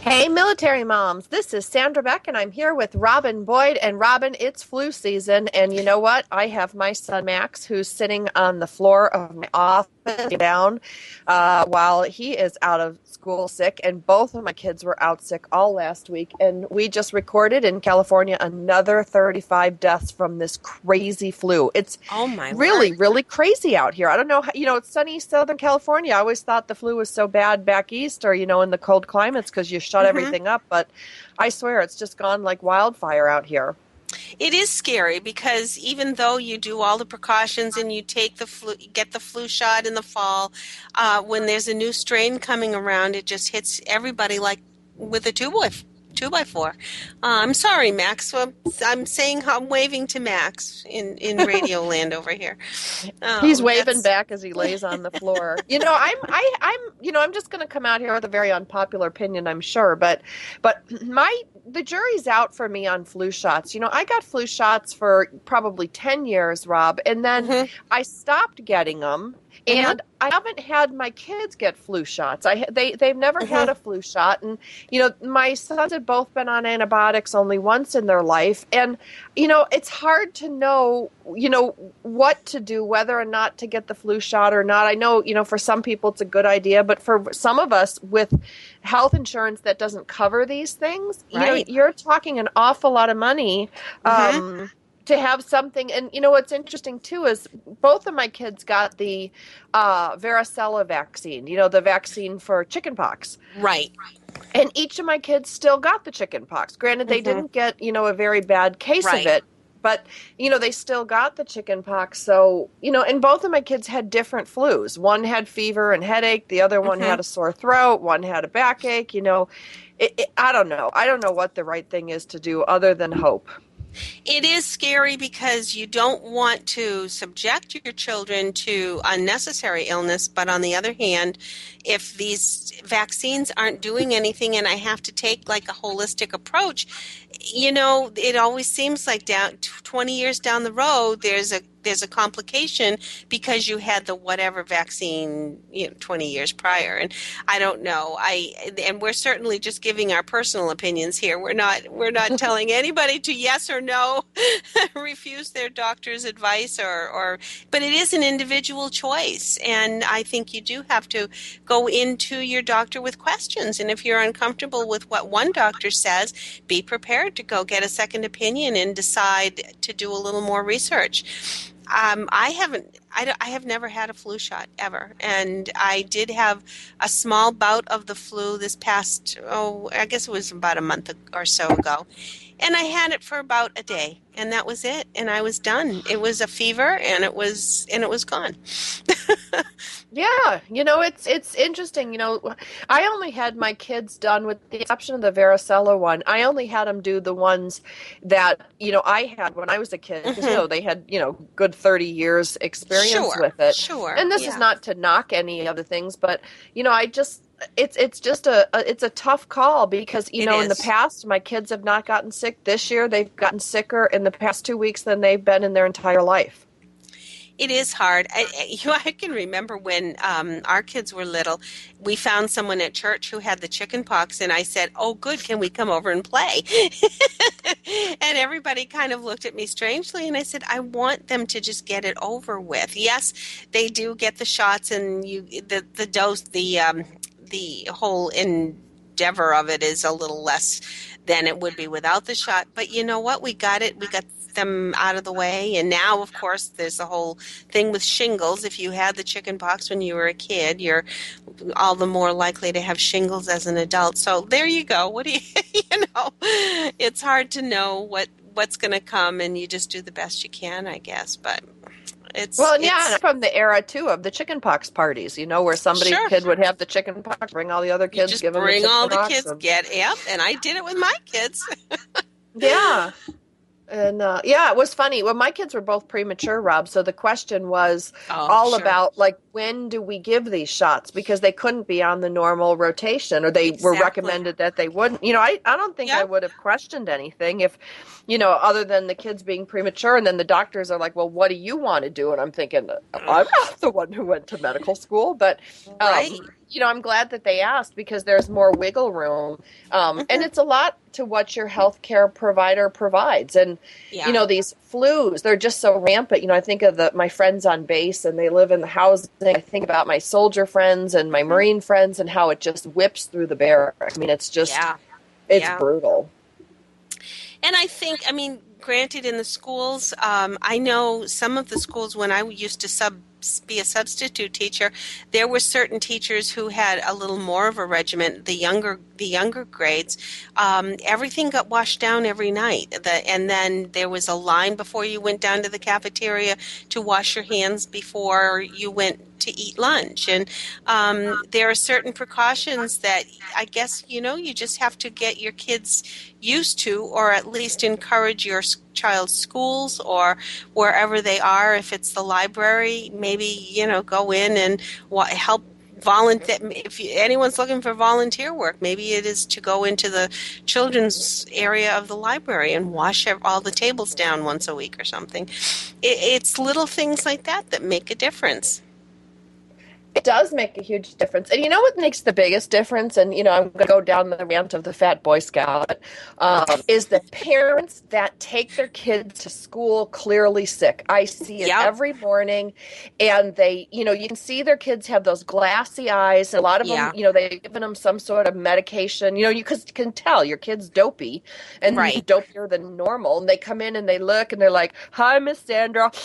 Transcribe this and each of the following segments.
Hey, military moms. This is Sandra Beck, and I'm here with Robin Boyd. And Robin, it's flu season. And you know what? I have my son Max, who's sitting on the floor of my office down uh, while he is out of school sick. And both of my kids were out sick all last week. And we just recorded in California another 35 deaths from this crazy flu. It's oh my really, Lord. really crazy out here. I don't know. How, you know, it's sunny Southern California. I always thought the flu was so bad back east or, you know, in the cold climates because you shut Mm-hmm. everything up. But I swear it's just gone like wildfire out here. It is scary because even though you do all the precautions and you take the flu, get the flu shot in the fall, uh, when there's a new strain coming around, it just hits everybody like with a two by two by four. Uh, I'm sorry, Max. I'm saying I'm waving to Max in in Radio Land over here. Um, He's waving that's- back as he lays on the floor. you know, I'm I I'm you know, I'm just going to come out here with a very unpopular opinion, I'm sure, but but my the jury's out for me on flu shots. You know, I got flu shots for probably 10 years, Rob, and then Mhm. I stopped getting them and I haven't had my kids get flu shots. I they they've never had a flu shot and you know, my sons have both been on antibiotics only once in their life and you know, it's hard to know, you know, what to do, whether or not to get the flu shot or not. I know, you know, for some people it's a good idea, but for some of us with health insurance that doesn't cover these things, you know you're talking an awful lot of money. Mhm. Um, to have something and you know what's interesting too is both of my kids got the uh, varicella vaccine you know the vaccine for chickenpox right. and each of my kids still got the chickenpox. granted they Mhm. didn't get you know a very bad case Right. of it but you know they still got the chicken pox so you know and both of my kids had different flus one had fever and headache the other one Mhm. had a sore throat one had a backache you know it, it, i don't know i don't know what the right thing is to do other than hope It is scary because you don't want to subject your children to unnecessary illness, but on the other hand, if these vaccines aren't doing anything and I have to take like a holistic approach, you know, it always seems like down 20 years down the road there's a there's a complication because you had the whatever vaccine you know 20 years prior and I don't know. I and we're certainly just giving our personal opinions here. We're not we're not telling anybody to yes or no refuse their doctor's advice or or but it is an individual choice and I think you do have to go into your doctor with questions and if you're uncomfortable with what one doctor says, be prepared to go get a second opinion and decide to do a little more research. Um, I haven't. I, I have never had a flu shot ever, and I did have a small bout of the flu this past. Oh, I guess it was about a month or so ago, and I had it for about a day, and that was it, and I was done. It was a fever, and it was and it was gone. Yeah, you know it's it's interesting. You know, I only had my kids done with the exception of the varicella one. I only had them do the ones that you know I had when I was a kid. you mm-hmm. know, they had you know good thirty years experience sure, with it. sure. And this yeah. is not to knock any of the things, but you know, I just it's it's just a, a it's a tough call because you It know in the past my kids have not gotten sick. This year they've gotten sicker in the past two weeks than they've been in their entire life. It is hard. I, I- you know, I can remember when um, our kids were little, we found someone at church who had the chicken pox, and I said, "Oh, good, can we come over and play?" and everybody kind of looked at me strangely, and I said, "I want them to just get it over with. Yes, they do get the shots, and you the the dose, the um, the whole endeavor of it is a little less than it would be without the shot. But you know what? We got it. We got them out of the way. And now, of course, there's the whole thing with shingles. If you had the chicken pox when you were a kid, you're all the more likely to have shingles as an adult. So there you go. What do you, you know, it's hard to know what what's going to come, and you just do the best you can, I guess. But it's well, it's, yeah, from the era too of the chicken pox parties, you know, where somebody Sure. kid would have the chicken pox, bring all the other kids, give them bring the all the kids, and- get yep, and I did it with my kids. Yeah. And uh, yeah, it was funny. Well, my kids were both premature, Rob. So the question was Oh, all sure. about like when do we give these shots because they couldn't be on the normal rotation or they were recommended that they wouldn't. You know, I, I don't think I would have questioned anything if, you know, other than the kids being premature. And then the doctors are like, well, what do you want to do? And I'm thinking, I'm not the one who went to medical school, but um, Right. You know, I'm glad that they asked because there's more wiggle room. Um, Mm-hmm. And it's a lot to what your healthcare provider provides. And, Yeah. you know, these flus, they're just so rampant. You know, I think of the, my friends on base and they live in the housing. I think about my soldier friends and Mm-hmm. my Marine friends and how it just whips through the barracks. I mean, it's just, yeah. it's yeah. brutal. And I think, I mean, granted, in the schools, um, I know some of the schools when I used to sub be a substitute teacher, there were certain teachers who had a little more of a regiment. The younger the younger grades, um, everything got washed down every night. The, and then there was a line before you went down to the cafeteria to wash your hands before you went to eat lunch. And um, there are certain precautions that I guess you know you just have to get your kids used to, or at least encourage your child's schools or wherever they are. If it's the library, maybe you know go in and help volunteer if you, anyone's looking for volunteer work maybe it is to go into the children's area of the library and wash all the tables down once a week or something. It, it's little things like that that make a difference It does make a huge difference. And you know what makes the biggest difference? And, you know, I'm going to go down the rant of the fat Boy Scout, um, is the parents that take their kids to school clearly sick. I see it Yep. every morning. And they, you know, you can see their kids have those glassy eyes. A lot of Yeah. them, you know, they've given them some sort of medication. You know, you can tell your kid's dopey and Right. dopier than normal. And they come in and they look and they're like, Hi, Miss Sandra.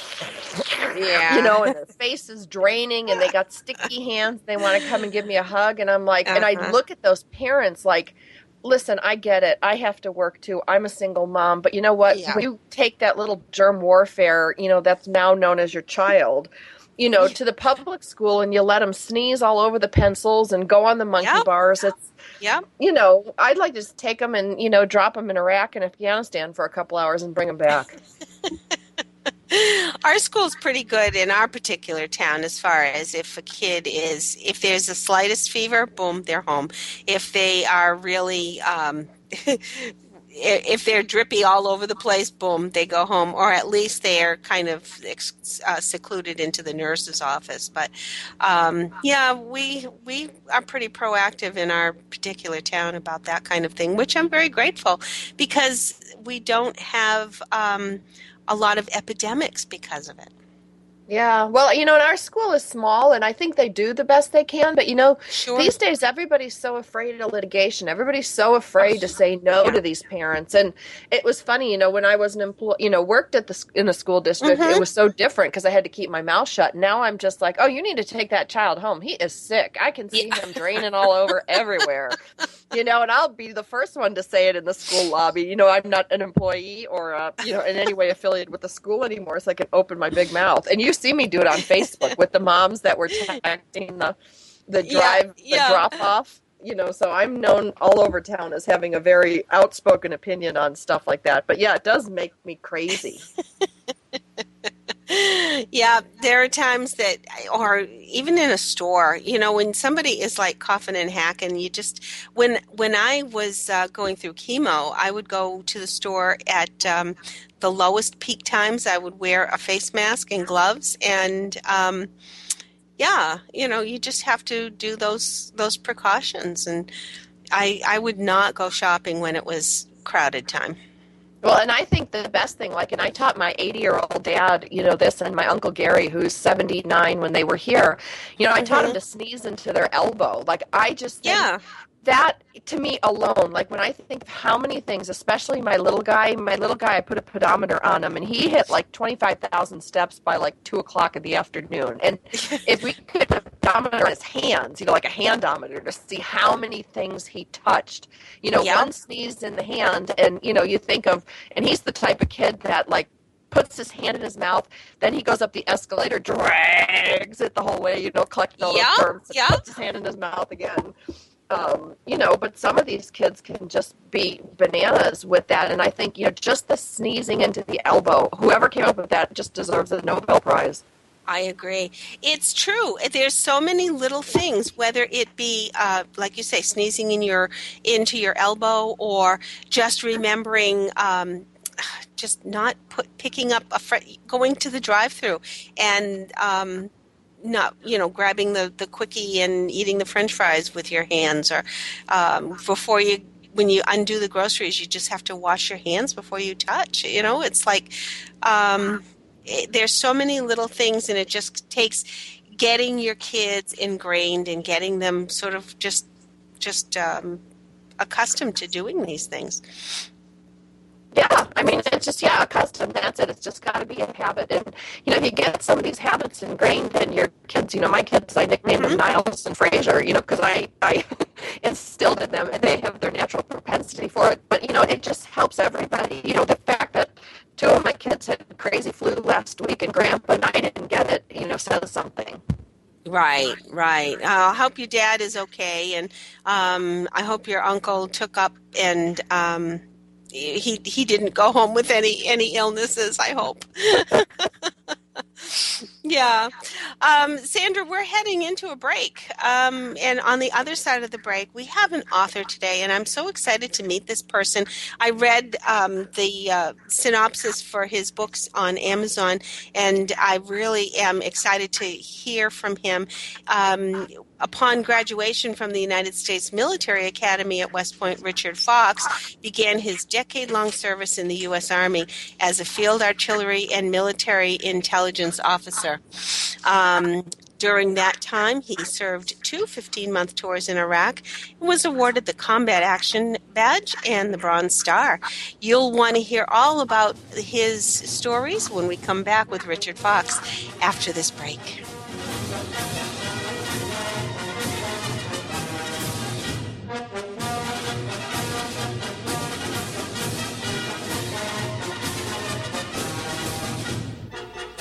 Yeah. You know, and their face is draining and they got sticky hands. They want to come and give me a hug. And I'm like, and I Uh-huh. look at those parents like, listen, I get it. I have to work too. I'm a single mom. But you know what? Yeah. When you take that little germ warfare, you know, that's now known as your child. You know, to the public school, and you let them sneeze all over the pencils and go on the monkey Yep. bars. It's, yeah, you know, I'd like to just take them and you know drop them in Iraq and Afghanistan for a couple hours and bring them back. our school's pretty good in our particular town as far as if a kid is if there's the slightest fever boom they're home. If they are really um, if they're drippy all over the place boom they go home. Or at least they're kind of uh, secluded into the nurse's office. But um, yeah we we are pretty proactive in our particular town about that kind of thing which i'm very grateful because we don't have um, a lot of epidemics because of it. Yeah, well, you know, and our school is small, and I think they do the best they can. But you know, Sure. these days everybody's so afraid of litigation. Everybody's so afraid to say no Yeah. to these parents. And it was funny, you know, when I was an employee, you know, worked at the in a school district, Mhm. it was so different because I had to keep my mouth shut. Now I'm just like, oh, you need to take that child home. He is sick. I can see Yeah. him draining all over everywhere. You know, and I'll be the first one to say it in the school lobby. You know, I'm not an employee or uh, you know in any way affiliated with the school anymore, so I can open my big mouth. And you see me do it on Facebook with the moms that were texting the the Yeah, drive yeah. the drop off. You know, so I'm known all over town as having a very outspoken opinion on stuff like that. But yeah, it does make me crazy. yeah, there are times that, or even in a store, you know, when somebody is like coughing and hacking, you just when when I was uh, going through chemo, I would go to the store at um, the lowest peak times. I would wear a face mask and gloves, and um, yeah, you know, you just have to do those those precautions. And I I would not go shopping when it was crowded time. Well, and I think the best thing, like, and I taught my 80 year old dad, you know, this, and my uncle Gary, who's 79 when they were here, you know, I taught him mm-hmm. to sneeze into their elbow. Like, I just think Yeah, that to me alone, like when I think of how many things, especially my little guy, my little guy, I put a pedometer on him and he hit like 25,000 steps by like two o'clock in the afternoon. And if we could have a pedometer in his hands, you know, like a handometer to see how many things he touched, you know, one sneeze in the hand and, you know, you think of, and he's the type of kid that like puts his hand in his mouth. Then he goes up the escalator, drags it the whole way, you know, collecting all yep, those germs, yep. puts his hand in his mouth again. Um, you know, but some of these kids can just be bananas with that. And I think, you know, just the sneezing into the elbow, whoever came up with that just deserves a Nobel Prize. I agree. It's true. There's so many little things, whether it be, uh, like you say, sneezing in your into your elbow, or just remembering um, just not put picking up a fr- going to the drive-through and um, not you know grabbing the the quickie and eating the French fries with your hands, or um, before you when you undo the groceries, you just have to wash your hands before you touch. You know, it's like um, it, there's so many little things, and it just takes getting your kids ingrained and getting them sort of just just um, accustomed to doing these things. Yeah, I mean, it's just, yeah, a custom. That's it. It's just got to be a habit. And, you know, if you get some of these habits ingrained in your kids, you know, my kids, I nicknamed mm-hmm. them Niles and Frasier, you know, because I, I instilled in them and they have their natural propensity for it. But, you know, it just helps everybody. You know, the fact that two of my kids had crazy flu last week and grandpa and I didn't get it, you know, says something. Right, right. Uh, I hope your dad is okay, and um, I hope your uncle took up and um, he he didn't go home with any any illnesses. I hope. yeah. Um, Sandra, we're heading into a break. Um, and on the other side of the break, we have an author today, and I'm so excited to meet this person. I read um, the uh, synopsis for his books on Amazon, and I really am excited to hear from him. Upon graduation from the United States Military Academy at West Point, Richard Fox began his decade long service in the U.S. Army as a field artillery and military intelligence officer. Um, during that time, he served two 15 month tours in Iraq and was awarded the Combat Action Badge and the Bronze Star. You'll want to hear all about his stories when we come back with Richard Fox after this break.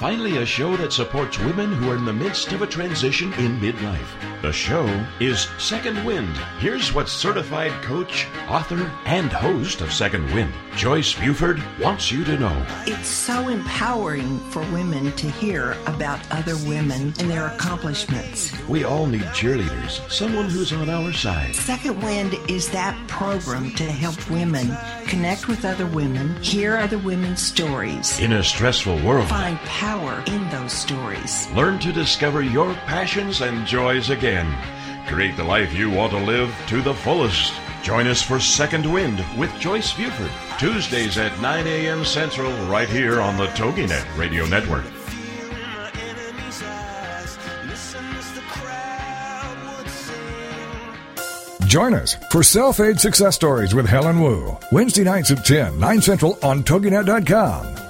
Finally, a show that supports women who are in the midst of a transition in midlife. The show is Second Wind. Here's what certified coach, author, and host of Second Wind, Joyce Buford, wants you to know. It's so empowering for women to hear about other women and their accomplishments. We all need cheerleaders, someone who's on our side. Second Wind is that program to help women connect with other women, hear other women's stories. In a stressful world, find power in those stories. Learn to discover your passions and joys again again. Create the life you want to live to the fullest. Join us for Second Wind with Joyce Buford, Tuesdays at 9 a.m. Central, right here on the TogiNet Radio Network. Join us for Self Aid Success Stories with Helen Wu, Wednesday nights at 10, 9 Central on TogiNet.com.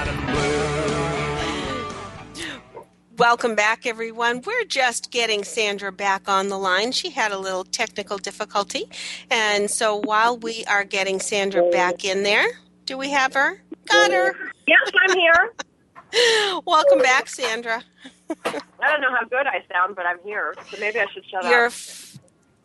Welcome back, everyone. We're just getting Sandra back on the line. She had a little technical difficulty. And so while we are getting Sandra back in there, do we have her? Got her. Yes, I'm here. Welcome back, Sandra. I don't know how good I sound, but I'm here. So maybe I should shut You're up. f-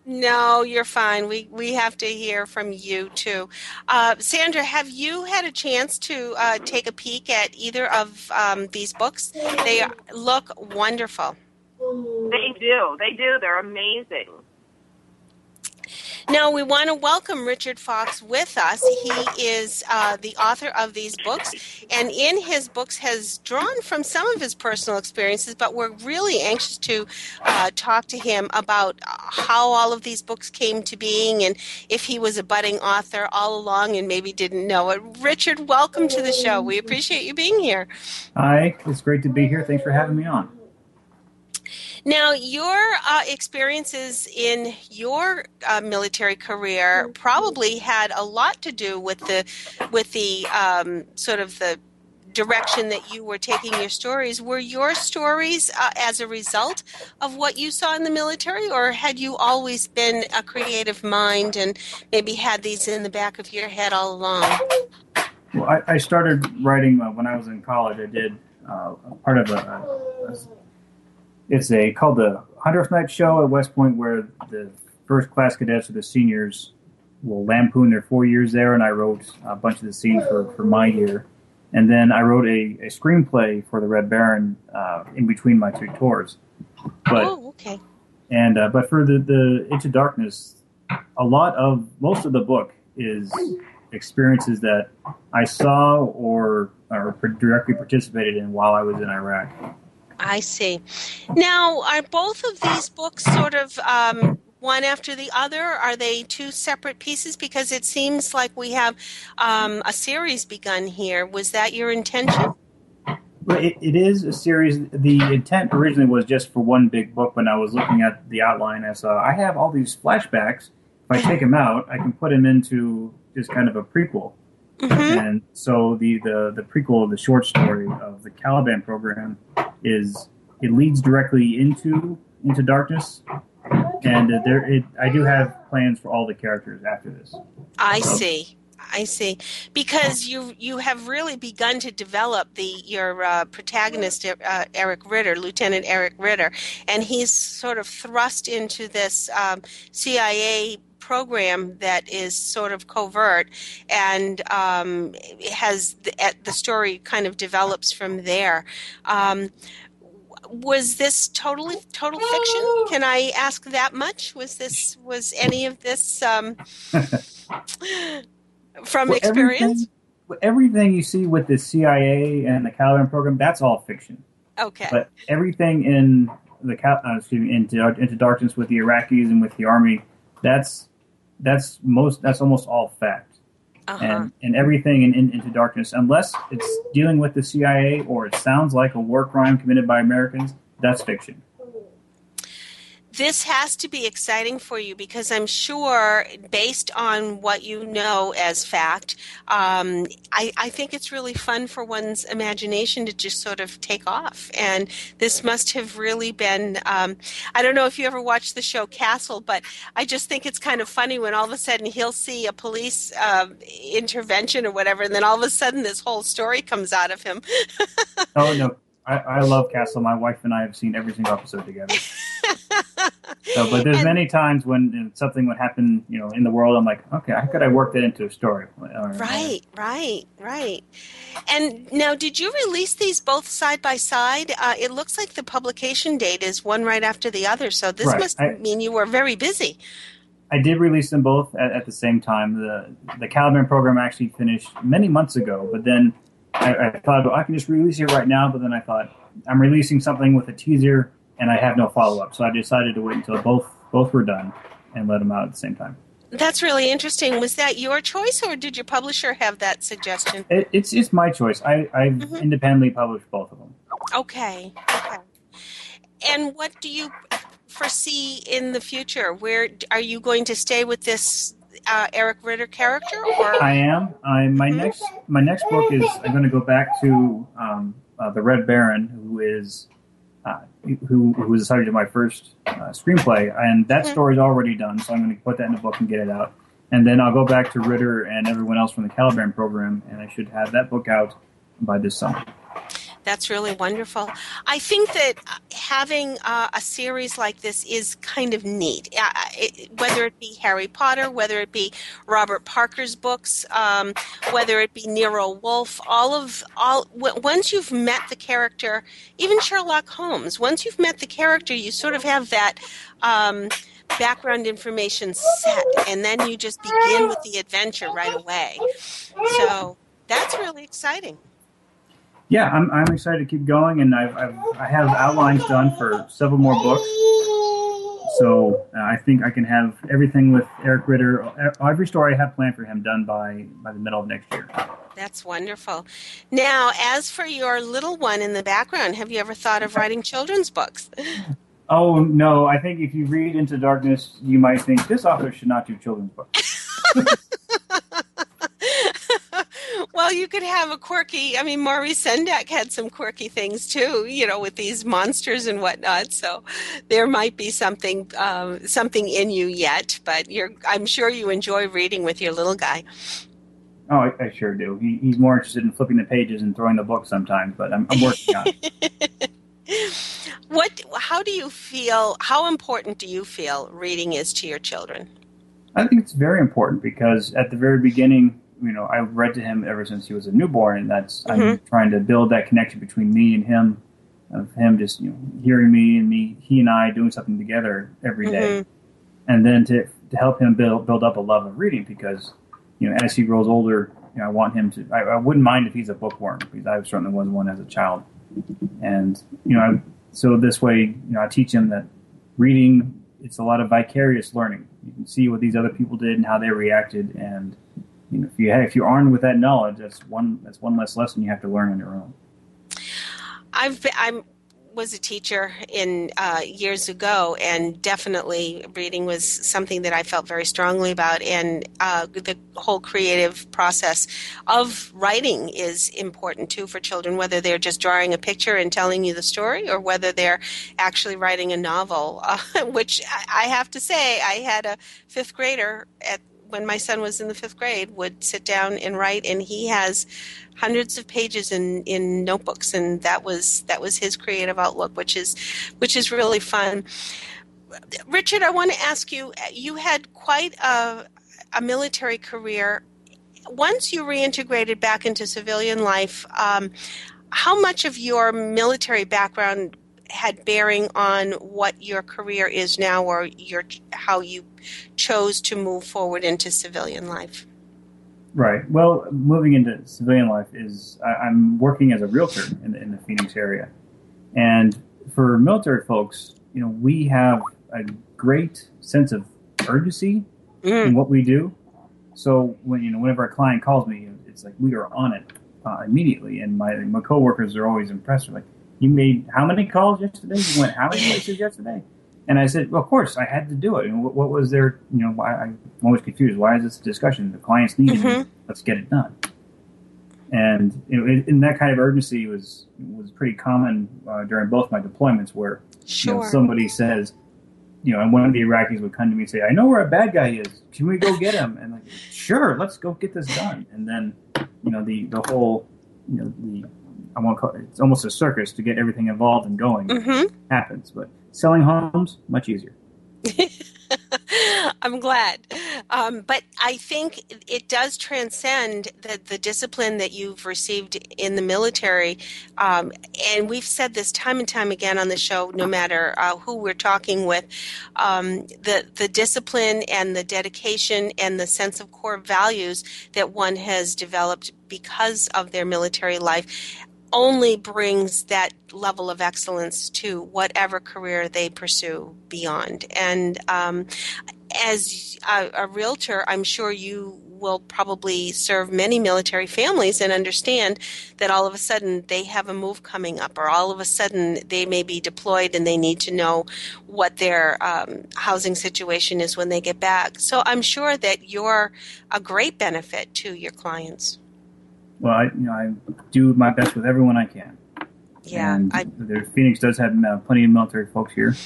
no, you're fine. We we have to hear from you too. Uh, Sandra, have you had a chance to uh, take a peek at either of um, these books? They look wonderful. They do. They do. They're amazing. Now, we want to welcome Richard Fox with us. He is uh, the author of these books, and in his books has drawn from some of his personal experiences, but we're really anxious to uh, talk to him about how all of these books came to being and if he was a budding author all along and maybe didn't know it. Richard, welcome to the show. We appreciate you being here. Hi, it's great to be here. Thanks for having me on. Now, your uh, experiences in your uh, military career probably had a lot to do with the with the um, sort of the direction that you were taking your stories. Were your stories uh, as a result of what you saw in the military, or had you always been a creative mind and maybe had these in the back of your head all along? Well, I, I started writing uh, when I was in college. I did uh, part of a, a, a it's a called the Hundredth Night Show at West Point, where the first class cadets or the seniors will lampoon their four years there, and I wrote a bunch of the scenes for, for my year. And then I wrote a, a screenplay for the Red Baron uh, in between my two tours. But oh, okay. And uh, but for the the Into Darkness, a lot of most of the book is experiences that I saw or or directly participated in while I was in Iraq. I see. Now, are both of these books sort of um, one after the other? Are they two separate pieces? Because it seems like we have um, a series begun here. Was that your intention? Well, it, it is a series. The intent originally was just for one big book. When I was looking at the outline, I saw I have all these flashbacks. If I take them out, I can put them into just kind of a prequel. Mm-hmm. And so the, the the prequel the short story of the Caliban program is it leads directly into into darkness, and uh, there it, I do have plans for all the characters after this. I see. I see. Because you you have really begun to develop the your uh, protagonist uh, Eric Ritter, Lieutenant Eric Ritter, and he's sort of thrust into this um, CIA program that is sort of covert and um, has the, the, story kind of develops from there. Um, was this totally total fiction? Can I ask that much? Was this was any of this um, from well, experience? Everything, everything, you see with the CIA and the Caliban program, that's all fiction. Okay. But everything in the uh, excuse me, into, into darkness with the Iraqis and with the army, that's that's most that's almost all fact. Uh-huh. And and everything in, in, into darkness, unless it's dealing with the CIA or it sounds like a war crime committed by Americans, that's fiction. This has to be exciting for you because I'm sure, based on what you know as fact, um, I, I, think it's really fun for one's imagination to just sort of take off. And this must have really been. Um, I don't know if you ever watched the show Castle, but I just think it's kind of funny when all of a sudden he'll see a police uh, intervention or whatever, and then all of a sudden this whole story comes out of him. oh no, I, I, love Castle. My wife and I have seen every single episode together. so, but there's and, many times when something would happen, you know, in the world. I'm like, okay, how could I work that into a story? Or, right, right, right. And now, did you release these both side by side? Uh, it looks like the publication date is one right after the other. So this right. must I, mean you were very busy. I did release them both at, at the same time. The the Caliban program actually finished many months ago, but then I, I thought well, I can just release it right now. But then I thought I'm releasing something with a teaser, and I have no follow up, so I decided to wait until both both were done and let them out at the same time. That's really interesting. Was that your choice, or did your publisher have that suggestion? It, it's it's my choice. I I've Mhm. independently published both of them. Okay. Okay. And what do you foresee in the future? Where are you going to stay with this uh, Eric Ritter character, or I am. I my next my next book is I'm going to go back to um, uh, the Red Baron, who is uh, who who was assigned to my first uh, screenplay, and that Mhm. story's already done. So I'm going to put that in a book and get it out, and then I'll go back to Ritter and everyone else from the Caliban program, and I should have that book out by this summer. That's really wonderful. I think that uh, having uh, a series like this is kind of neat. Uh, it, whether it be Harry Potter, whether it be Robert Parker's books, um, whether it be Nero Wolfe, all of all. W- once you've met the character, even Sherlock Holmes, once you've met the character, you sort of have that. Um, background information set and then you just begin with the adventure right away so that's really exciting Yeah, I'm I'm excited to keep going, and I've, I've I have outlines done for several more books. So uh, I think I can have everything with Eric Ritter, uh, every story I have planned for him done by by the middle of next year. That's wonderful. Now, as for your little one in the background, have you ever thought of writing children's books? Oh no, I think if you read Into Darkness, you might think this author should not do children's books. well, you could have a quirky. I mean, Maurice Sendak had some quirky things too, you know, with these monsters and whatnot. So there might be something, um, something in you yet. But you're, I'm sure you enjoy reading with your little guy. Oh, I, I sure do. He, he's more interested in flipping the pages and throwing the book sometimes, but I'm, I'm working on it. What? How do you feel? How important do you feel reading is to your children? I think it's very important because at the very beginning, you know, I've read to him ever since he was a newborn, and that's I'm trying to build that connection between me and him, of him just you know hearing me and me, he and I doing something together every day, Mhm. and then to to help him build build up a love of reading because you know as he grows older, you know, I want him to. I, I wouldn't mind if he's a bookworm because I certainly was one as a child, and you know, I, so this way, you know, I teach him that reading it's a lot of vicarious learning. You can see what these other people did and how they reacted, and you know, if you if you're armed with that knowledge, that's one that's one less lesson you have to learn on your own. I've been, I'm was a teacher in uh, years ago, and definitely reading was something that I felt very strongly about. And uh, the whole creative process of writing is important too for children, whether they're just drawing a picture and telling you the story, or whether they're actually writing a novel. Uh, which I I have to say, I had a fifth grader at when my son was in the fifth grade would sit down and write and he has hundreds of pages in, in notebooks and that was that was his creative outlook which is which is really fun. Richard i want to ask you you had quite a, a military career. Once you reintegrated back into civilian life um, how much of your military background had bearing on what your career is now or your how you chose to move forward into civilian life Right. Well, moving into civilian life is I, I'm working as a realtor in the, in the Phoenix area, and for military folks, you know, we have a great sense of urgency in what we do. So when you know, whenever a client calls me, it's like we are on it uh, immediately, and my my coworkers are always impressed. They're like, "You made how many calls yesterday? You went how many places yesterday?" And I said, well, of course, I had to do it. And what, what was there? You know, why, I'm always confused. Why is this a discussion? The clients need it. Mhm. Let's get it done. And you know, and that kind of urgency was was pretty common uh, during both my deployments, where you know, somebody says, you know, and one of the Iraqis would come to me and say, "I know where a bad guy is. Can we go get him?" And like, sure, let's go get this done. And then, you know, the the whole, you know, the I want to call it, it's almost a circus to get everything involved and going Mhm. happens. But selling homes much easier. I'm glad. Um, but I think it does transcend the, the discipline that you've received in the military. Um, and we've said this time and time again on the show, no matter uh, who we're talking with. Um, the, the discipline and the dedication and the sense of core values that one has developed because of their military life only brings that level of excellence to whatever career they pursue beyond. And um, as a, a realtor, I'm sure you will probably serve many military families and understand that all of a sudden they have a move coming up, or all of a sudden they may be deployed and they need to know what their um, housing situation is when they get back. So I'm sure that you're a great benefit to your clients. Well, I, you know, I do my best with everyone I can. Yeah, and I, there, Phoenix does have uh, plenty of military folks here,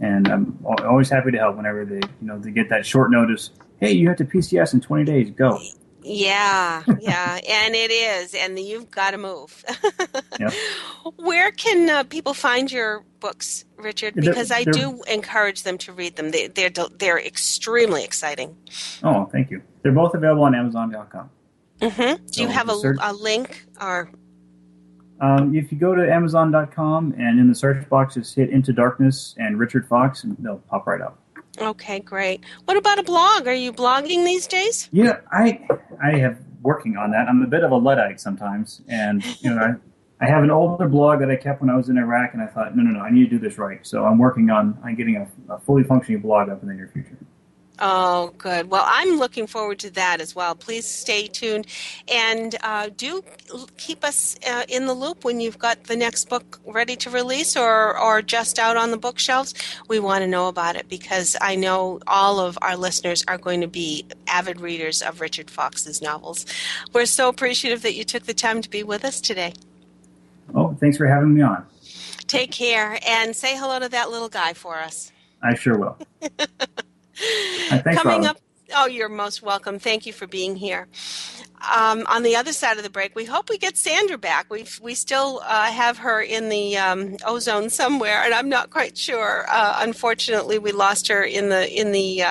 and I'm always happy to help whenever they, you know, they get that short notice. Hey, you have to PCS in 20 days. Go. yeah, yeah, and it is, and you've got to move. Yep. Where can uh, people find your books, Richard? They're- Because I they're- do encourage them to read them. They, they're they're extremely exciting. Oh, thank you. They're both available on Amazon.com. hmm Do you So have a, search- a link or? Um, if you go to Amazon.com and in the search box just hit Into Darkness and Richard Fox, and they'll pop right up. Okay, great. What about a blog? Are you blogging these days? Yeah, I I have working on that. I'm a bit of a luddite sometimes, and you know I, I have an older blog that I kept when I was in Iraq, and I thought, no, no, no, I need to do this right. So I'm working on on getting a, a fully functioning blog up in the near future. Oh, good. Well, I'm looking forward to that as well. Please stay tuned and uh, do keep us uh, in the loop when you've got the next book ready to release or, or just out on the bookshelves. We want to know about it because I know all of our listeners are going to be avid readers of Richard Fox's novels. We're so appreciative that you took the time to be with us today. Oh, thanks for having me on. Take care and say hello to that little guy for us. I sure will. Uh, thanks, Coming Robin. up, oh, you're most welcome. Thank you for being here. Um, on the other side of the break, we hope we get Sandra back. We we still uh, have her in the um, ozone somewhere, and I'm not quite sure. Uh, unfortunately, we lost her in the in the.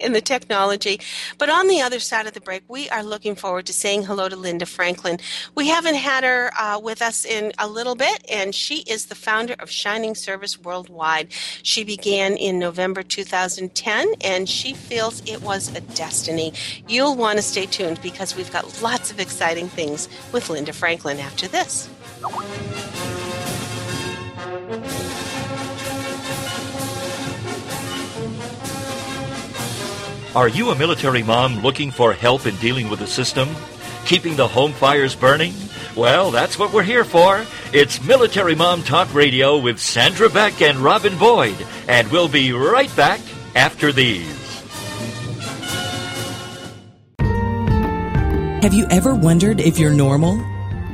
In the technology. But on the other side of the break, we are looking forward to saying hello to Linda Franklin. We haven't had her uh, with us in a little bit, and she is the founder of Shining Service Worldwide. She began in November 2010, and she feels it was a destiny. You'll want to stay tuned because we've got lots of exciting things with Linda Franklin after this. Are you a military mom looking for help in dealing with the system? Keeping the home fires burning? Well, that's what we're here for. It's Military Mom Talk Radio with Sandra Beck and Robin Boyd, and we'll be right back after these. Have you ever wondered if you're normal?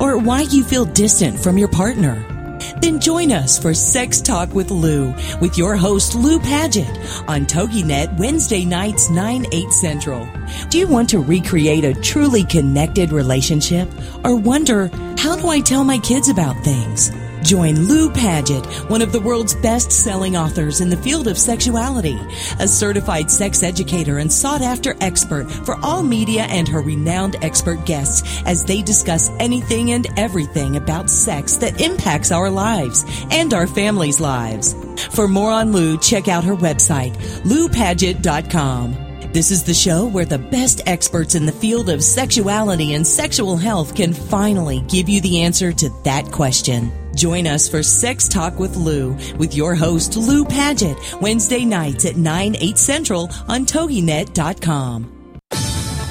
Or why you feel distant from your partner? Then join us for Sex Talk with Lou with your host Lou Paget on TogiNet Wednesday nights 9 8 Central. Do you want to recreate a truly connected relationship or wonder how do I tell my kids about things? Join Lou Paget, one of the world's best selling authors in the field of sexuality, a certified sex educator and sought after expert for all media and her renowned expert guests as they discuss anything and everything about sex that impacts our lives and our families' lives. For more on Lou, check out her website, loupaget.com. This is the show where the best experts in the field of sexuality and sexual health can finally give you the answer to that question. Join us for Sex Talk with Lou with your host Lou Paget Wednesday nights at 9 8 central on toginet.com.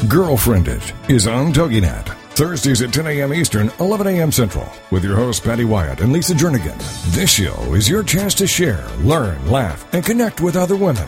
Girlfriended is on TogiNet. Thursdays at 10 a.m. Eastern, 11 a.m. Central, with your hosts Patty Wyatt and Lisa Jernigan. This show is your chance to share, learn, laugh, and connect with other women.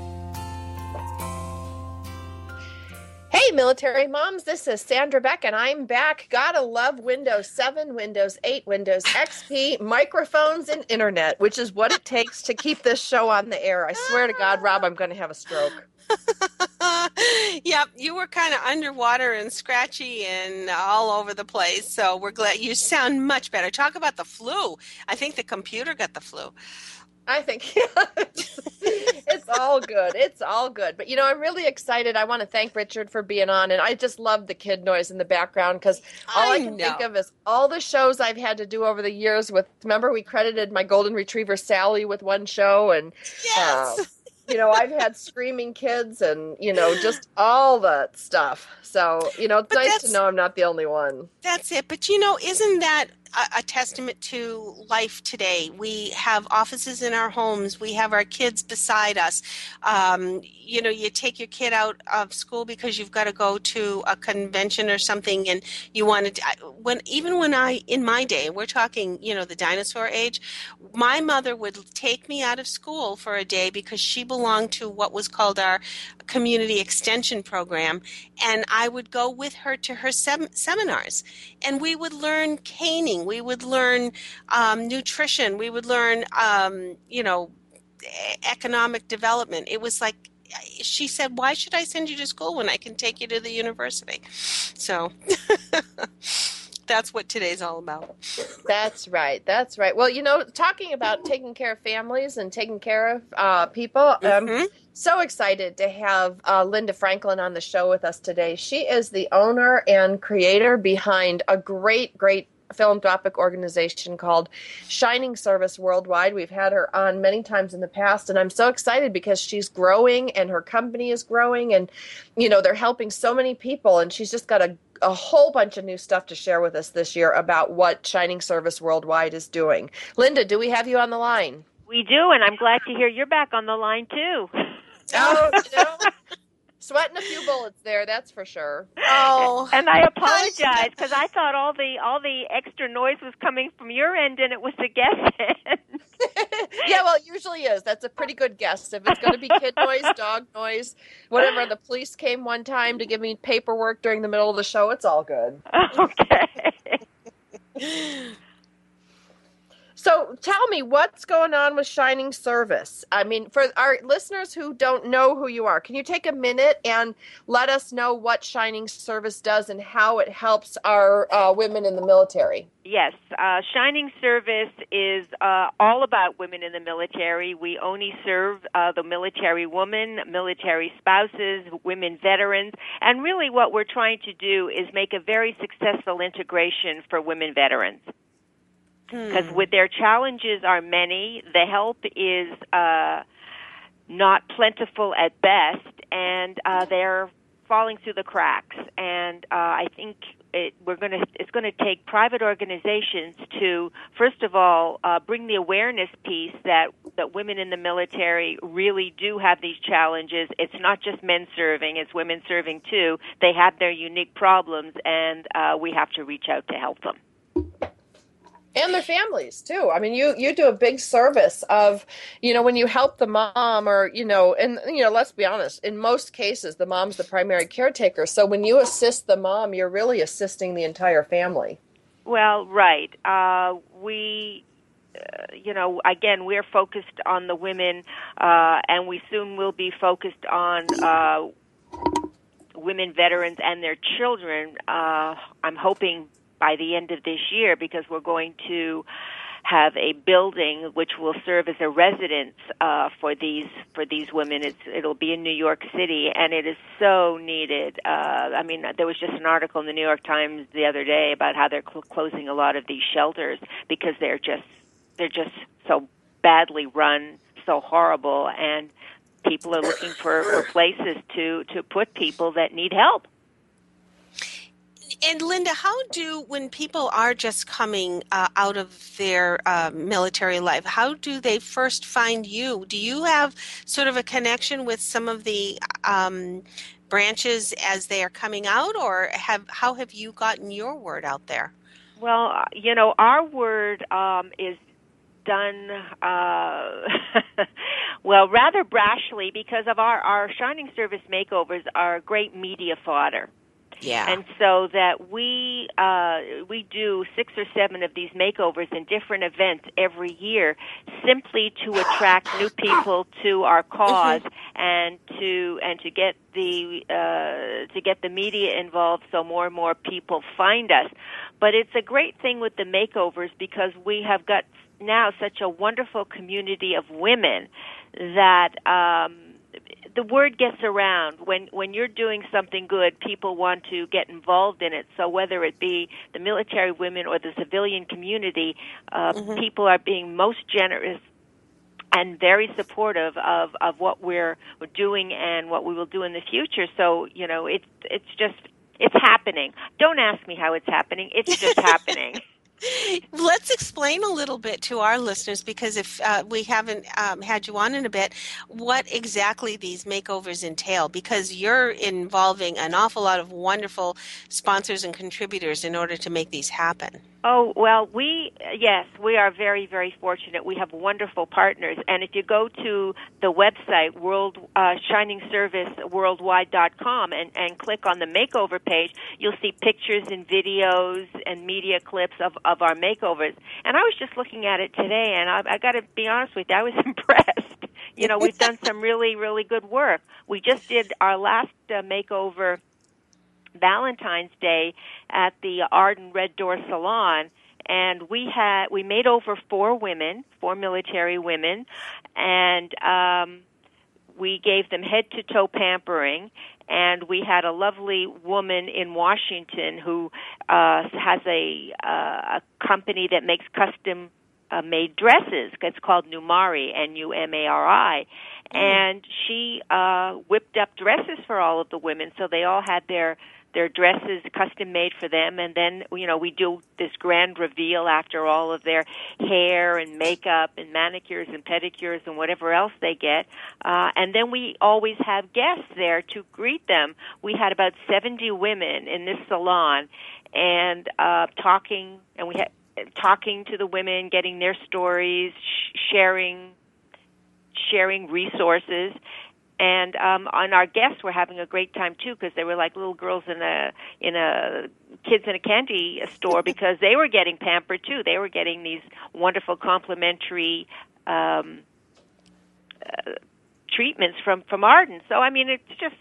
Hey, military moms, this is Sandra Beck, and I'm back. Gotta love Windows 7, Windows 8, Windows XP, microphones, and internet, which is what it takes to keep this show on the air. I swear to God, Rob, I'm going to have a stroke. yep, you were kind of underwater and scratchy and all over the place. So we're glad you sound much better. Talk about the flu. I think the computer got the flu. I think it's all good. It's all good. But you know, I'm really excited. I want to thank Richard for being on, and I just love the kid noise in the background because all I, I can know. think of is all the shows I've had to do over the years. With remember, we credited my golden retriever Sally with one show, and uh, you know, I've had screaming kids, and you know, just all that stuff. So you know, it's But nice to know I'm not the only one. That's it. But you know, isn't that a, testament to life today? We have offices in our homes. We have our kids beside us. Um, you know, you take your kid out of school because you've got to go to a convention or something, and you wanted to, when even when I in my day, we're talking, you know, the dinosaur age. My mother would take me out of school for a day because she belonged to what was called our community extension program, and I would go with her to her sem- seminars, and we would learn caning, we would learn um, nutrition, we would learn, um, you know, economic development. It was like she said, "Why should I send you to school when I can take you to the university?" So that's what today's all about. That's right. That's right. Well, you know, talking about taking care of families and taking care of uh, people, I'm so excited to have uh, Linda Franklin on the show with us today. She is the owner and creator behind a great, great philanthropic organization called Shining Service Worldwide. We've had her on many times in the past, and I'm so excited because she's growing and her company is growing, and you know they're helping so many people, and she's just got a a whole bunch of new stuff to share with us this year about what Shining Service Worldwide is doing. Linda, do we have you on the line? We do, and I'm glad to hear you're back on the line too. Oh, you know, sweating a few bullets there, that's for sure. Oh, and I apologize because I thought all the all the extra noise was coming from your end, and it was the guest end. yeah, well, it usually is. That's a pretty good guess. If it's going to be kid noise, dog noise, whatever. The police came one time to give me paperwork during the middle of the show. It's all good. Okay. So tell me what's going on with Shining Service. I mean, for our listeners who don't know who you are, can you take a minute and let us know what Shining Service does and how it helps our uh, women in the military? Yes, uh, Shining Service is uh, all about women in the military. We only serve uh, the military woman, military spouses, women veterans, and really what we're trying to do is make a very successful integration for women veterans. Because with their challenges are many, the help is uh, not plentiful at best, and uh, they're falling through the cracks. And uh, I think it, we're going to it's going to take private organizations to first of all uh, bring the awareness piece that that women in the military really do have these challenges. It's not just men serving; it's women serving too. They have their unique problems, and uh, we have to reach out to help them. And their families too. I mean, you you do a big service of, you know, when you help the mom or you know, and you know, let's be honest, in most cases, the mom's the primary caretaker. So when you assist the mom, you're really assisting the entire family. Well, right. Uh, we uh, you know, again, we're focused on the women, uh, and we soon will be focused on uh, women veterans and their children. Uh, I'm hoping by the end of this year because we're going to have a building which will serve as a residence uh, for these for these women. It's it'll be in New York City, and it is so needed. Uh, I mean, there was just an article in the New York Times the other day about how they're cl- closing a lot of these shelters because they're just they're just so badly run, so horrible, and people are looking for, for places to to put people that need help. And Linda, how do when people are just coming uh, out of their uh, military life, how do they first find you? Do you have sort of a connection with some of the um, branches as they are coming out, or have how have you gotten your word out there? Well, uh, you know, our word um, is done uh, well rather brashly because of our our shining service makeovers are great media fodder. Yeah. And so that we uh, we do six or seven of these makeovers in different events every year, simply to attract new people to our cause and to and to get the uh, to get the media involved, so more and more people find us. But it's a great thing with the makeovers because we have got now such a wonderful community of women that. Um, the word gets around. When when you're doing something good people want to get involved in it. So whether it be the military women or the civilian community uh, Mm-hmm. people are being most generous and very supportive of of what we're we're doing and what we will do in the future. So you know it's it's just it's happening. Don't ask me how it's happening. It's just happening Let's explain a little bit to our listeners because if uh, we haven't um, had you on in a bit, what exactly these makeovers entail because you're involving an awful lot of wonderful sponsors and contributors in order to make these happen. Oh, well, we, yes, we are very, very fortunate. We have wonderful partners. And if you go to the website, world, uh, shiningserviceworldwide.com and, and click on the makeover page, you'll see pictures and videos and media clips of, of our makeovers. And I was just looking at it today and I, I gotta be honest with you, I was impressed. You know, we've done some really, really good work. We just did our last uh, makeover Valentine's Day at the Arden Red Door Salon, and we had we made over four women, four military women, and um, we gave them head to toe pampering. And we had a lovely woman in Washington who uh, has a, uh, a company that makes custom uh, made dresses. It's called Numari, N U M A R I, and she uh, whipped up dresses for all of the women, so they all had their their dresses custom made for them. And then you know we do this grand reveal after all of their hair and makeup and manicures and pedicures and whatever else they get. Uh and then we always have guests there to greet them. We had about 70 women in this salon and uh talking and we had talking to the women getting their stories sh- sharing sharing resources and um and our guests were having a great time too because they were like little girls in a in a kids in a candy store because they were getting pampered too. They were getting these wonderful complimentary um uh, treatments from from Arden. So i mean it's just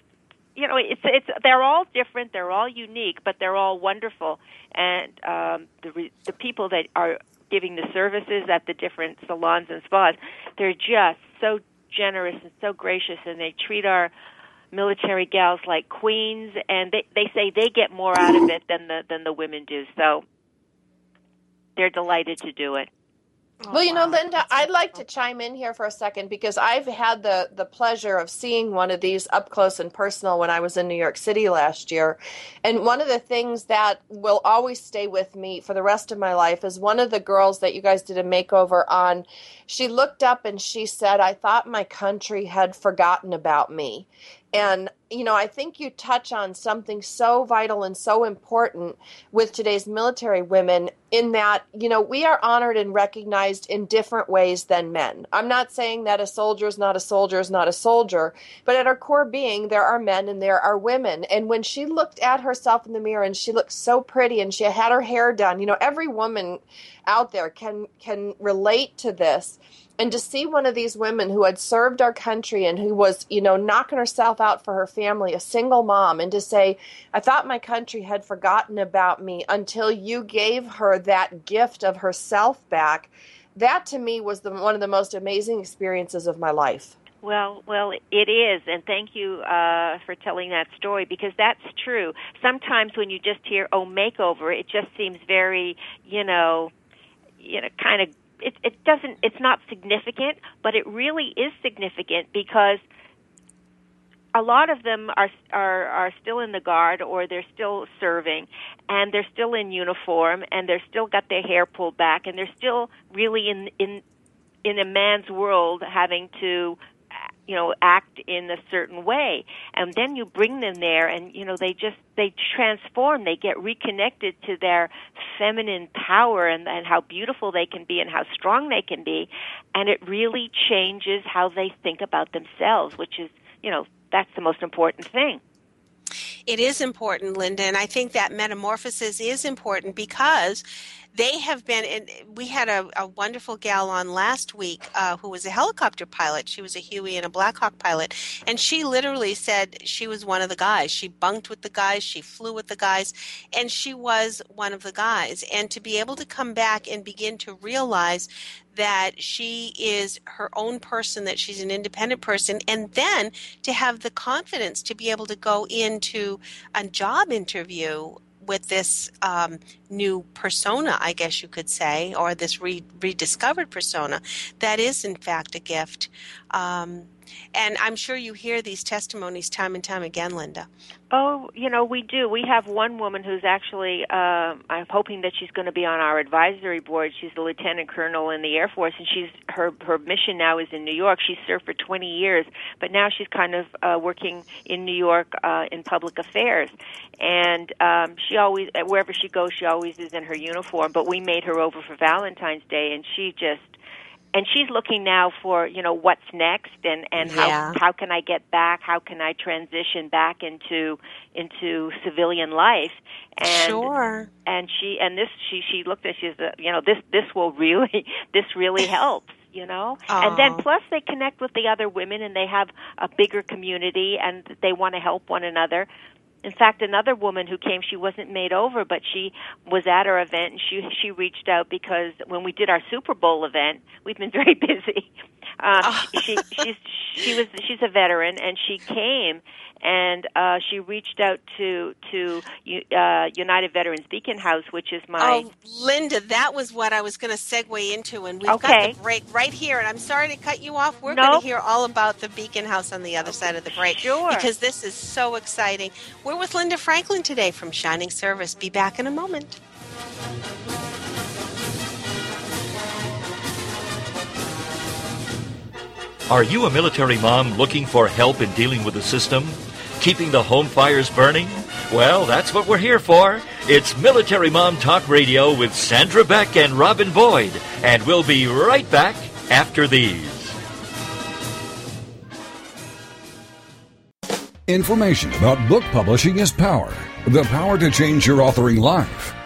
you know it's it's they're all different they're all unique but they're all wonderful. And um the re- the people that are giving the services at the different salons and spas they're just so generous and so gracious and they treat our military gals like queens and they they say they get more out of it than the than the women do. So they're delighted to do it Oh, well, you know, Linda, I'd like to chime in here for a second because I've had the the pleasure of seeing one of these up close and personal when I was in New York City last year. And one of the things that will always stay with me for the rest of my life is one of the girls that you guys did a makeover on. She looked up and she said, "I thought my country had forgotten about me." And, you know, I think you touch on something so vital and so important with today's military women in that, you know, we are honored and recognized in different ways than men. I'm not saying that a soldier is not a soldier is not a soldier, but at our core being, there are men and there are women. And when she looked at herself in the mirror and she looked so pretty and she had her hair done, you know, every woman out there can can relate to this and to see one of these women who had served our country and who was you know knocking herself out for her family a single mom and to say i thought my country had forgotten about me until you gave her that gift of herself back that to me was the, one of the most amazing experiences of my life Well, well, it is, and thank you uh, for telling that story because that's true. Sometimes when you just hear "oh makeover," it just seems very, you know, you know, kind of. It, it doesn't. It's not significant, but it really is significant because a lot of them are are are still in the guard or they're still serving and they're still in uniform and they're still got their hair pulled back and they're still really in in in a man's world having to you know act in a certain way. And then you bring them there and you know they just they transform. They get reconnected to their feminine power and, and how beautiful they can be and how strong they can be. And it really changes how they think about themselves which is you know that's the most important thing. It is important, Linda, and I think that metamorphosis is important because they have been. And we had a, a wonderful gal on last week uh, who was a helicopter pilot. She was a Huey and a Blackhawk pilot, and she literally said she was one of the guys. She bunked with the guys, she flew with the guys, and she was one of the guys. And to be able to come back and begin to realize that she is her own person, that she's an independent person, and then to have the confidence to be able to go into a job interview with this um, new persona, I guess you could say, or this re- rediscovered persona, that is in fact a gift. Um, and I'm sure you hear these testimonies time and time again, Linda. Oh, you know, we do. We have one woman who's actually, um, I'm hoping that she's going to be on our advisory board. She's a lieutenant colonel in the Air Force, and she's her her mission now is in New York. She's served for 20 years, but now she's kind of uh, working in New York uh, in public affairs. And um, she always, wherever she goes, she always is in her uniform. But we made her over for Valentine's Day, and she just and she's looking now for you know what's next and and Yeah. how how can I get back? How can I transition back into into civilian life? And Sure. and she and this she she looked at she's a, uh, you know this this will really this really helps you know? And then plus they connect with the other women and they have a bigger community and they want to help one another in fact, another woman who came, she wasn't made over, but she was at our event, and she she reached out because when we did our Super Bowl event, we've been very busy. Um, she she's she was she's a veteran, and she came, and uh, she reached out to to uh, United Veterans Beacon House, which is my Oh, Linda, that was what I was going to segue into, and we've Okay. got the break right here. And I'm sorry to cut you off. We're going to hear all about the Beacon House on the other side of the break, Sure. because this is so exciting. We're with Linda Franklin today from Shining Service. Be back in a moment. Are you a military mom looking for help in dealing with the system? Keeping the home fires burning? Well, that's what we're here for. It's Military Mom Talk Radio with Sandra Beck and Robin Boyd, and we'll be right back after these. Information about book publishing is power. The power to change your authoring life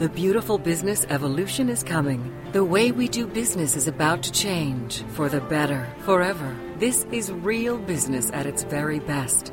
The beautiful business evolution is coming. The way we do business is about to change for the better, forever. This is real business at its very best.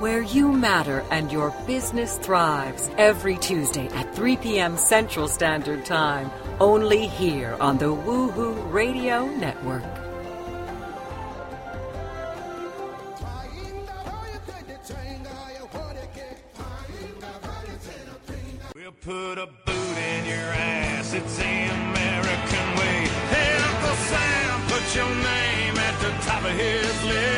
where you matter and your business thrives every Tuesday at 3 p.m. Central Standard Time, only here on the Woohoo Radio Network. We'll put a boot in your ass. It's the American way. Hey, Uncle Sam, put your name at the top of his list,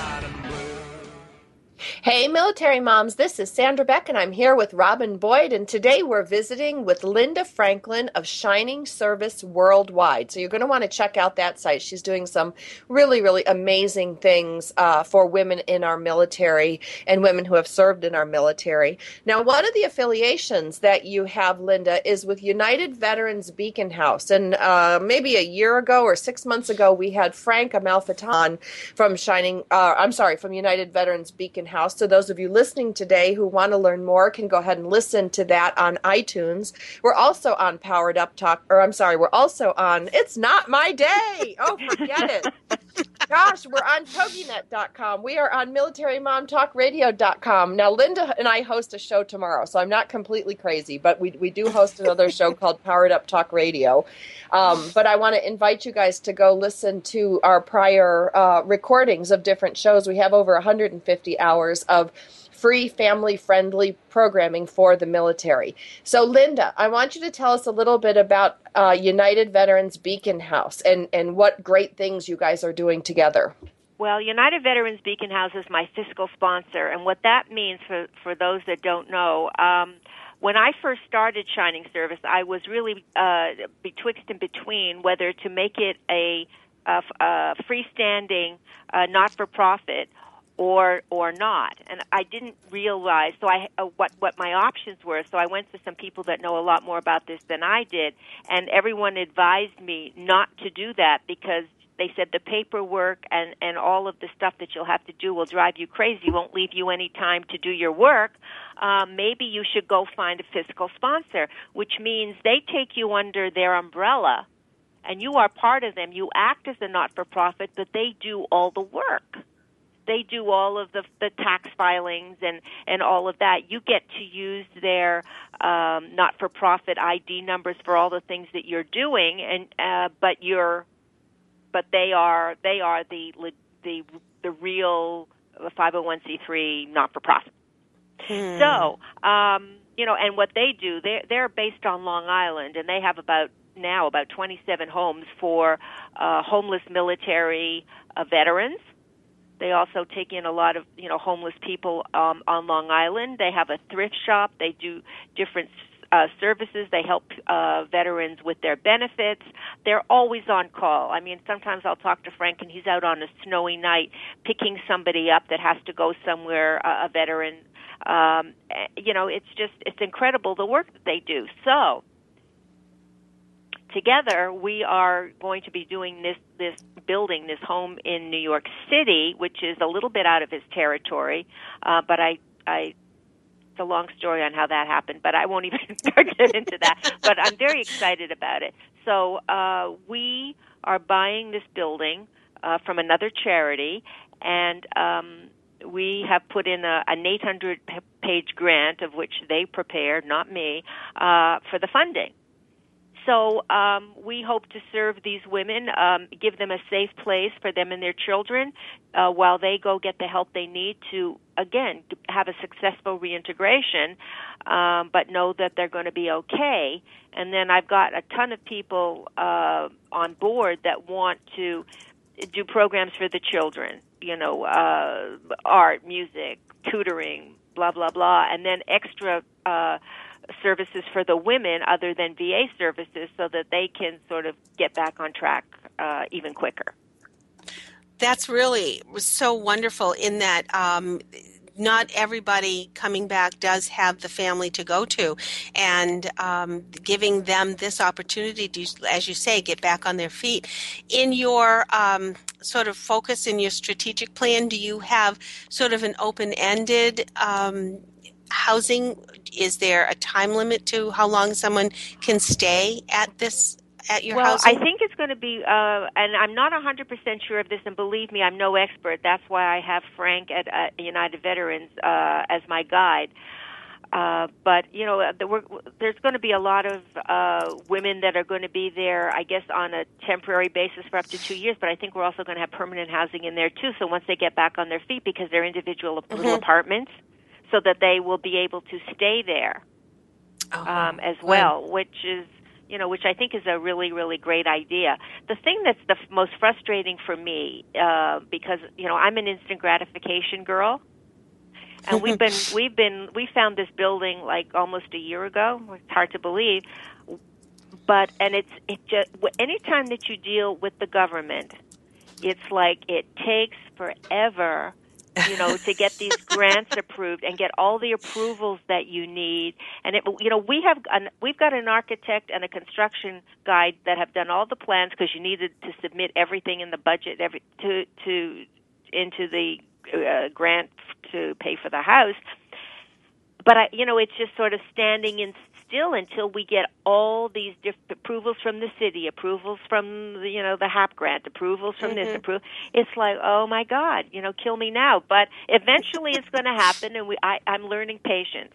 Hey, military moms, this is Sandra Beck, and I'm here with Robin Boyd. And today we're visiting with Linda Franklin of Shining Service Worldwide. So you're going to want to check out that site. She's doing some really, really amazing things uh, for women in our military and women who have served in our military. Now, one of the affiliations that you have, Linda, is with United Veterans Beacon House. And uh, maybe a year ago or six months ago, we had Frank Amalfitano from Shining, uh, I'm sorry, from United Veterans Beacon House. So those of you listening today who want to learn more can go ahead and listen to that on iTunes. We're also on Powered Up Talk, or I'm sorry, we're also on It's Not My Day. Oh, forget it. Gosh, we're on TogiNet.com. We are on MilitaryMomTalkRadio.com. Now, Linda and I host a show tomorrow, so I'm not completely crazy, but we, we do host another show called Powered Up Talk Radio. Um, but I want to invite you guys to go listen to our prior uh, recordings of different shows. We have over 150 hours of free family friendly programming for the military. So, Linda, I want you to tell us a little bit about uh, United Veterans Beacon House and, and what great things you guys are doing together. Well, United Veterans Beacon House is my fiscal sponsor, and what that means for for those that don't know. Um, when I first started Shining Service, I was really uh, betwixt and between whether to make it a, a, a freestanding, uh, not-for-profit, or or not. And I didn't realize so I uh, what what my options were. So I went to some people that know a lot more about this than I did, and everyone advised me not to do that because they said the paperwork and and all of the stuff that you'll have to do will drive you crazy won't leave you any time to do your work um, maybe you should go find a fiscal sponsor which means they take you under their umbrella and you are part of them you act as a not for profit but they do all the work they do all of the the tax filings and and all of that you get to use their um not for profit ID numbers for all the things that you're doing and uh but you're but they are they are the the the real 501c3 not for profit. Hmm. So, um, you know, and what they do, they they're based on Long Island, and they have about now about 27 homes for uh, homeless military uh, veterans. They also take in a lot of you know homeless people um, on Long Island. They have a thrift shop. They do different uh, services. They help uh, veterans with their benefits. They're always on call. I mean, sometimes I'll talk to Frank, and he's out on a snowy night picking somebody up that has to go somewhere, uh, a veteran. Um, eh, you know, it's just it's incredible the work that they do. So together we are going to be doing this this building this home in New York City, which is a little bit out of his territory, uh, but I I it's a long story on how that happened, but I won't even get into that. But I'm very excited about it. So uh, we are buying this building uh, from another charity, and um, we have put in a, an 800 page grant, of which they prepared, not me, uh, for the funding. So um, we hope to serve these women, um, give them a safe place for them and their children uh, while they go get the help they need to, again, have a successful reintegration, um, but know that they're going to be okay. And then I've got a ton of people uh, on board that want to do programs for the children, you know, uh, art, music, tutoring, blah, blah, blah, and then extra. Uh, services for the women other than VA services so that they can sort of get back on track uh, even quicker. That's really so wonderful in that um, not everybody coming back does have the family to go to, and um, giving them this opportunity to, as you say, get back on their feet. In your um, sort of focus in your strategic plan, do you have sort of an open ended um, housing? Is there a time limit to how long someone can stay at this at your house? well, housing? I think it's going to be, uh, and I'm not 100% sure of this, and believe me, I'm no expert. That's why I have Frank at uh, United Veterans uh, as my guide. Uh, but you know, the, there's going to be a lot of uh, women that are going to be there, I guess, on a temporary basis for up to two years. But I think we're also going to have permanent housing in there too. So once they get back on their feet, because they're individual little Mhm. apartments, so that they will be able to stay there um, as well, which is you know, which I think is a really, really great idea. The thing that's the f- most frustrating for me, uh, because you know, I'm an instant gratification girl, and we've been, we've been, we found this building like almost a year ago. It's hard to believe, but and it's it just anytime that you deal with the government, it's like it takes forever you know to get these grants approved and get all the approvals that you need. And it you know we have an, we've got an architect and a construction guide that have done all the plans because you needed to submit everything in the budget every to to into the uh, grant to pay for the house. But I, you know, it's just sort of standing in still until we get all these different approvals from the city, approvals from the, you know the HAP grant, approvals from this, Mhm. approval. It's like, oh my God, you know, kill me now. But eventually, it's going to happen, and we, I, I'm learning patience.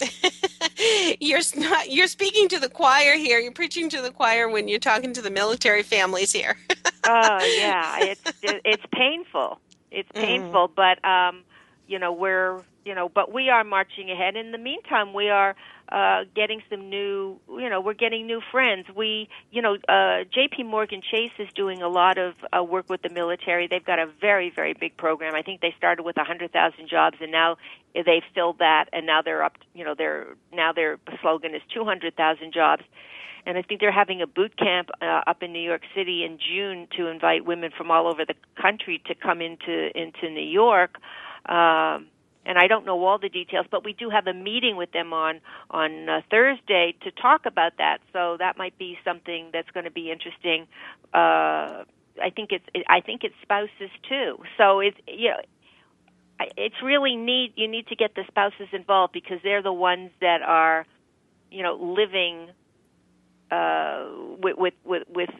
you're not, you're speaking to the choir here. You're preaching to the choir when you're talking to the military families here. oh yeah, it's it's painful. It's painful, but um, you know we're you know, but we are marching ahead. In the meantime, we are uh, getting some new, you know, we're getting new friends. We, you know, uh, J.P. Morgan Chase is doing a lot of uh, work with the military. They've got a very, very big program. I think they started with a 100,000 jobs, and now they've filled that, and now they're up. You know, they're now their slogan is 200,000 jobs and I think they're having a boot camp uh, up in New York City in June to invite women from all over the country to come into into New York. Um, and I don't know all the details, but we do have a meeting with them on on uh, Thursday to talk about that. So that might be something that's going to be interesting. Uh, I think it's I think it's spouses too. So it's you know it's really need you need to get the spouses involved because they're the ones that are you know living uh, with with with with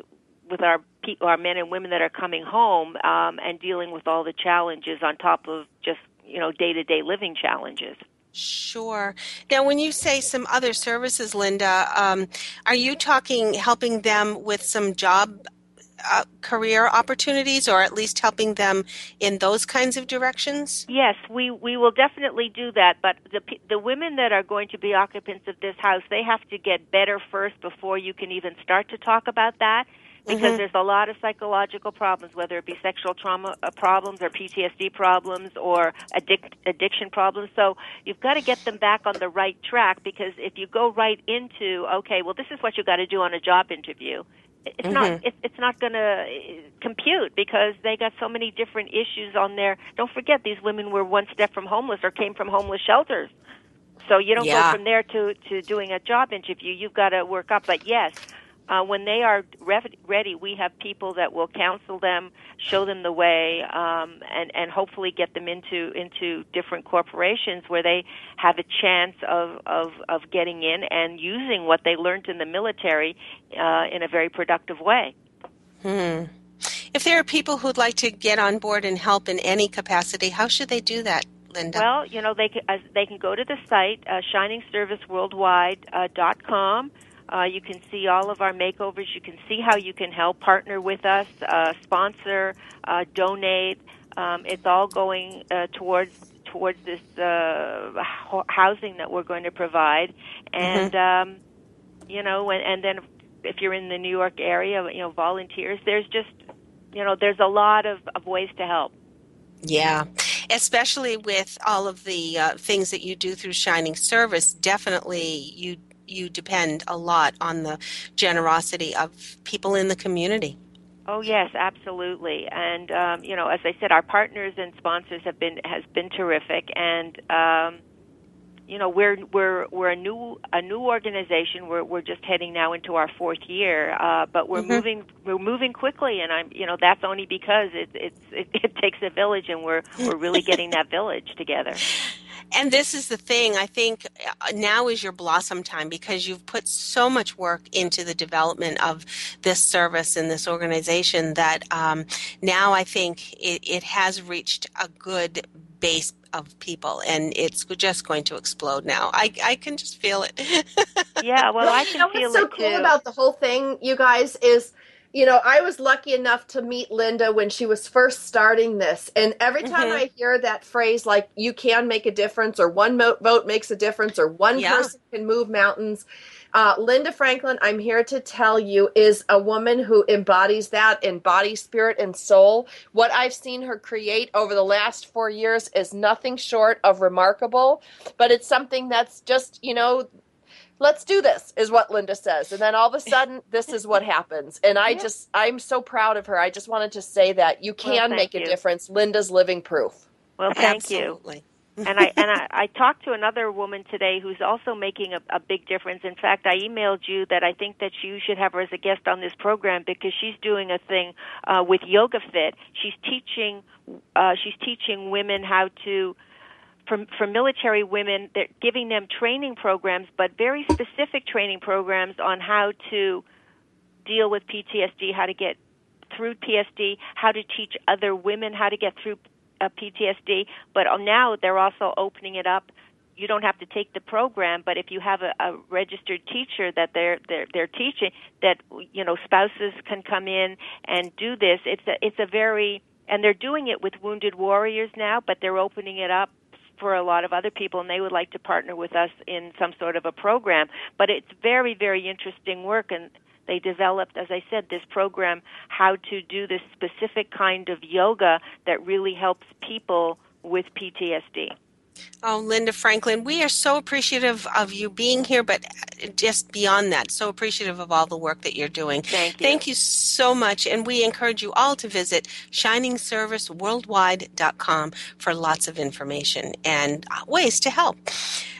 with our pe- our men and women that are coming home um, and dealing with all the challenges on top of just you know day to day living challenges. Sure. Now, when you say some other services, Linda, um, are you talking helping them with some job uh, career opportunities, or at least helping them in those kinds of directions? Yes, we we will definitely do that. But the the women that are going to be occupants of this house, they have to get better first before you can even start to talk about that. Because Mhm. there's a lot of psychological problems, whether it be sexual trauma uh, problems or PTSD problems or addic- addiction problems. So you've got to get them back on the right track. Because if you go right into, okay, well, this is what you got to do on a job interview, it's not Mhm. it, it's not going to compute because they got so many different issues on there. Don't forget these women were one step from homeless or came from homeless shelters. So you don't Yeah. go from there to to doing a job interview. You've got to work up. But yes, uh, when they are ready, we have people that will counsel them, show them the way, um, and and hopefully get them into into different corporations where they have a chance of of of getting in and using what they learned in the military uh, in a very productive way. Hmm. If there are people who'd like to get on board and help in any capacity, how should they do that, Linda? Well, you know, they can, uh, they can go to the site, uh, shiningserviceworldwide.com. Uh, you can see all of our makeovers. You can see how you can help partner with us, uh, sponsor, uh, donate. Um, it's all going uh, towards towards this uh, ho- housing that we're going to provide, and um, you know, and, and then if you're in the New York area, you know, volunteers. There's just you know, there's a lot of, of ways to help. Yeah, especially with all of the uh, things that you do through Shining Service, definitely you you depend a lot on the generosity of people in the community. Oh yes, absolutely. And um, you know, as I said, our partners and sponsors have been has been terrific, and um, you know, we're we're we're a new a new organization. We're we're just heading now into our fourth year, uh, but we're Mhm. moving we're moving quickly, and I'm you know that's only because it it's it, it takes a village, and we're we're really getting that village together. And this is the thing, I think uh, now is your blossom time because you've put so much work into the development of this service and this organization that um, now I think it, it has reached a good base of people and it's just going to explode now. I, I can just feel it. yeah, well, I you can know feel what's so it cool too. about the whole thing, you guys, is you know I was lucky enough to meet Linda when she was first starting this, and every time Mhm. I hear that phrase like "you can make a difference" or "one mo- vote makes a difference" or "one Yeah. person can move mountains," uh, Linda Franklin, I'm here to tell you, is a woman who embodies that in body, spirit, and soul. What I've seen her create over the last four years is nothing short of remarkable, but it's something that's just you know let's do this is what linda says and then all of a sudden this is what happens and i just i'm so proud of her i just wanted to say that you can thank make a you. difference linda's living proof Well, thank Absolutely. you. and I and I, I talked to another woman today who's also making a, a big difference. In fact, I emailed you that I think that you should have her as a guest on this program because she's doing a thing uh, with Yoga Fit. She's teaching uh, she's teaching women how to for, for military women, they're giving them training programs, but very specific training programs on how to deal with PTSD, how to get through PTSD, how to teach other women how to get through uh, PTSD. But uh, now they're also opening it up. You don't have to take the program, but if you have a, a registered teacher that they're they're they're teaching, that you know spouses can come in and do this. It's a it's a very and they're doing it with wounded warriors now, but they're opening it up for a lot of other people and they would like to partner with us in some sort of a program. But it's very very interesting work and they developed as i said this program how to do this specific kind of yoga that really helps people with ptsd Oh, Linda Franklin, we are so appreciative of you being here, but just beyond that, so appreciative of all the work that you're doing. Thank you. Thank you so much. And we encourage you all to visit shiningserviceworldwide.com for lots of information and ways to help.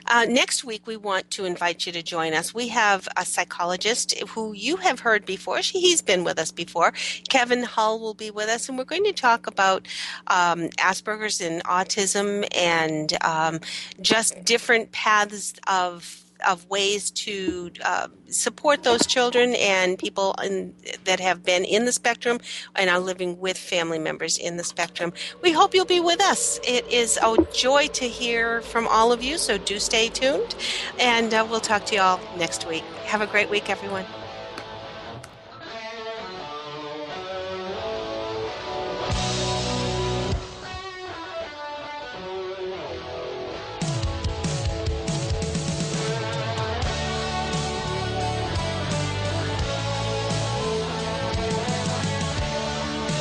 Uh, next week, we want to invite you to join us. We have a psychologist who you have heard before. She, he's been with us before. Kevin Hull will be with us, and we're going to talk about um, Asperger's and autism and um, just different paths of of ways to uh, support those children and people in, that have been in the spectrum and are living with family members in the spectrum. We hope you'll be with us. It is a joy to hear from all of you, so do stay tuned. And uh, we'll talk to you all next week. Have a great week, everyone.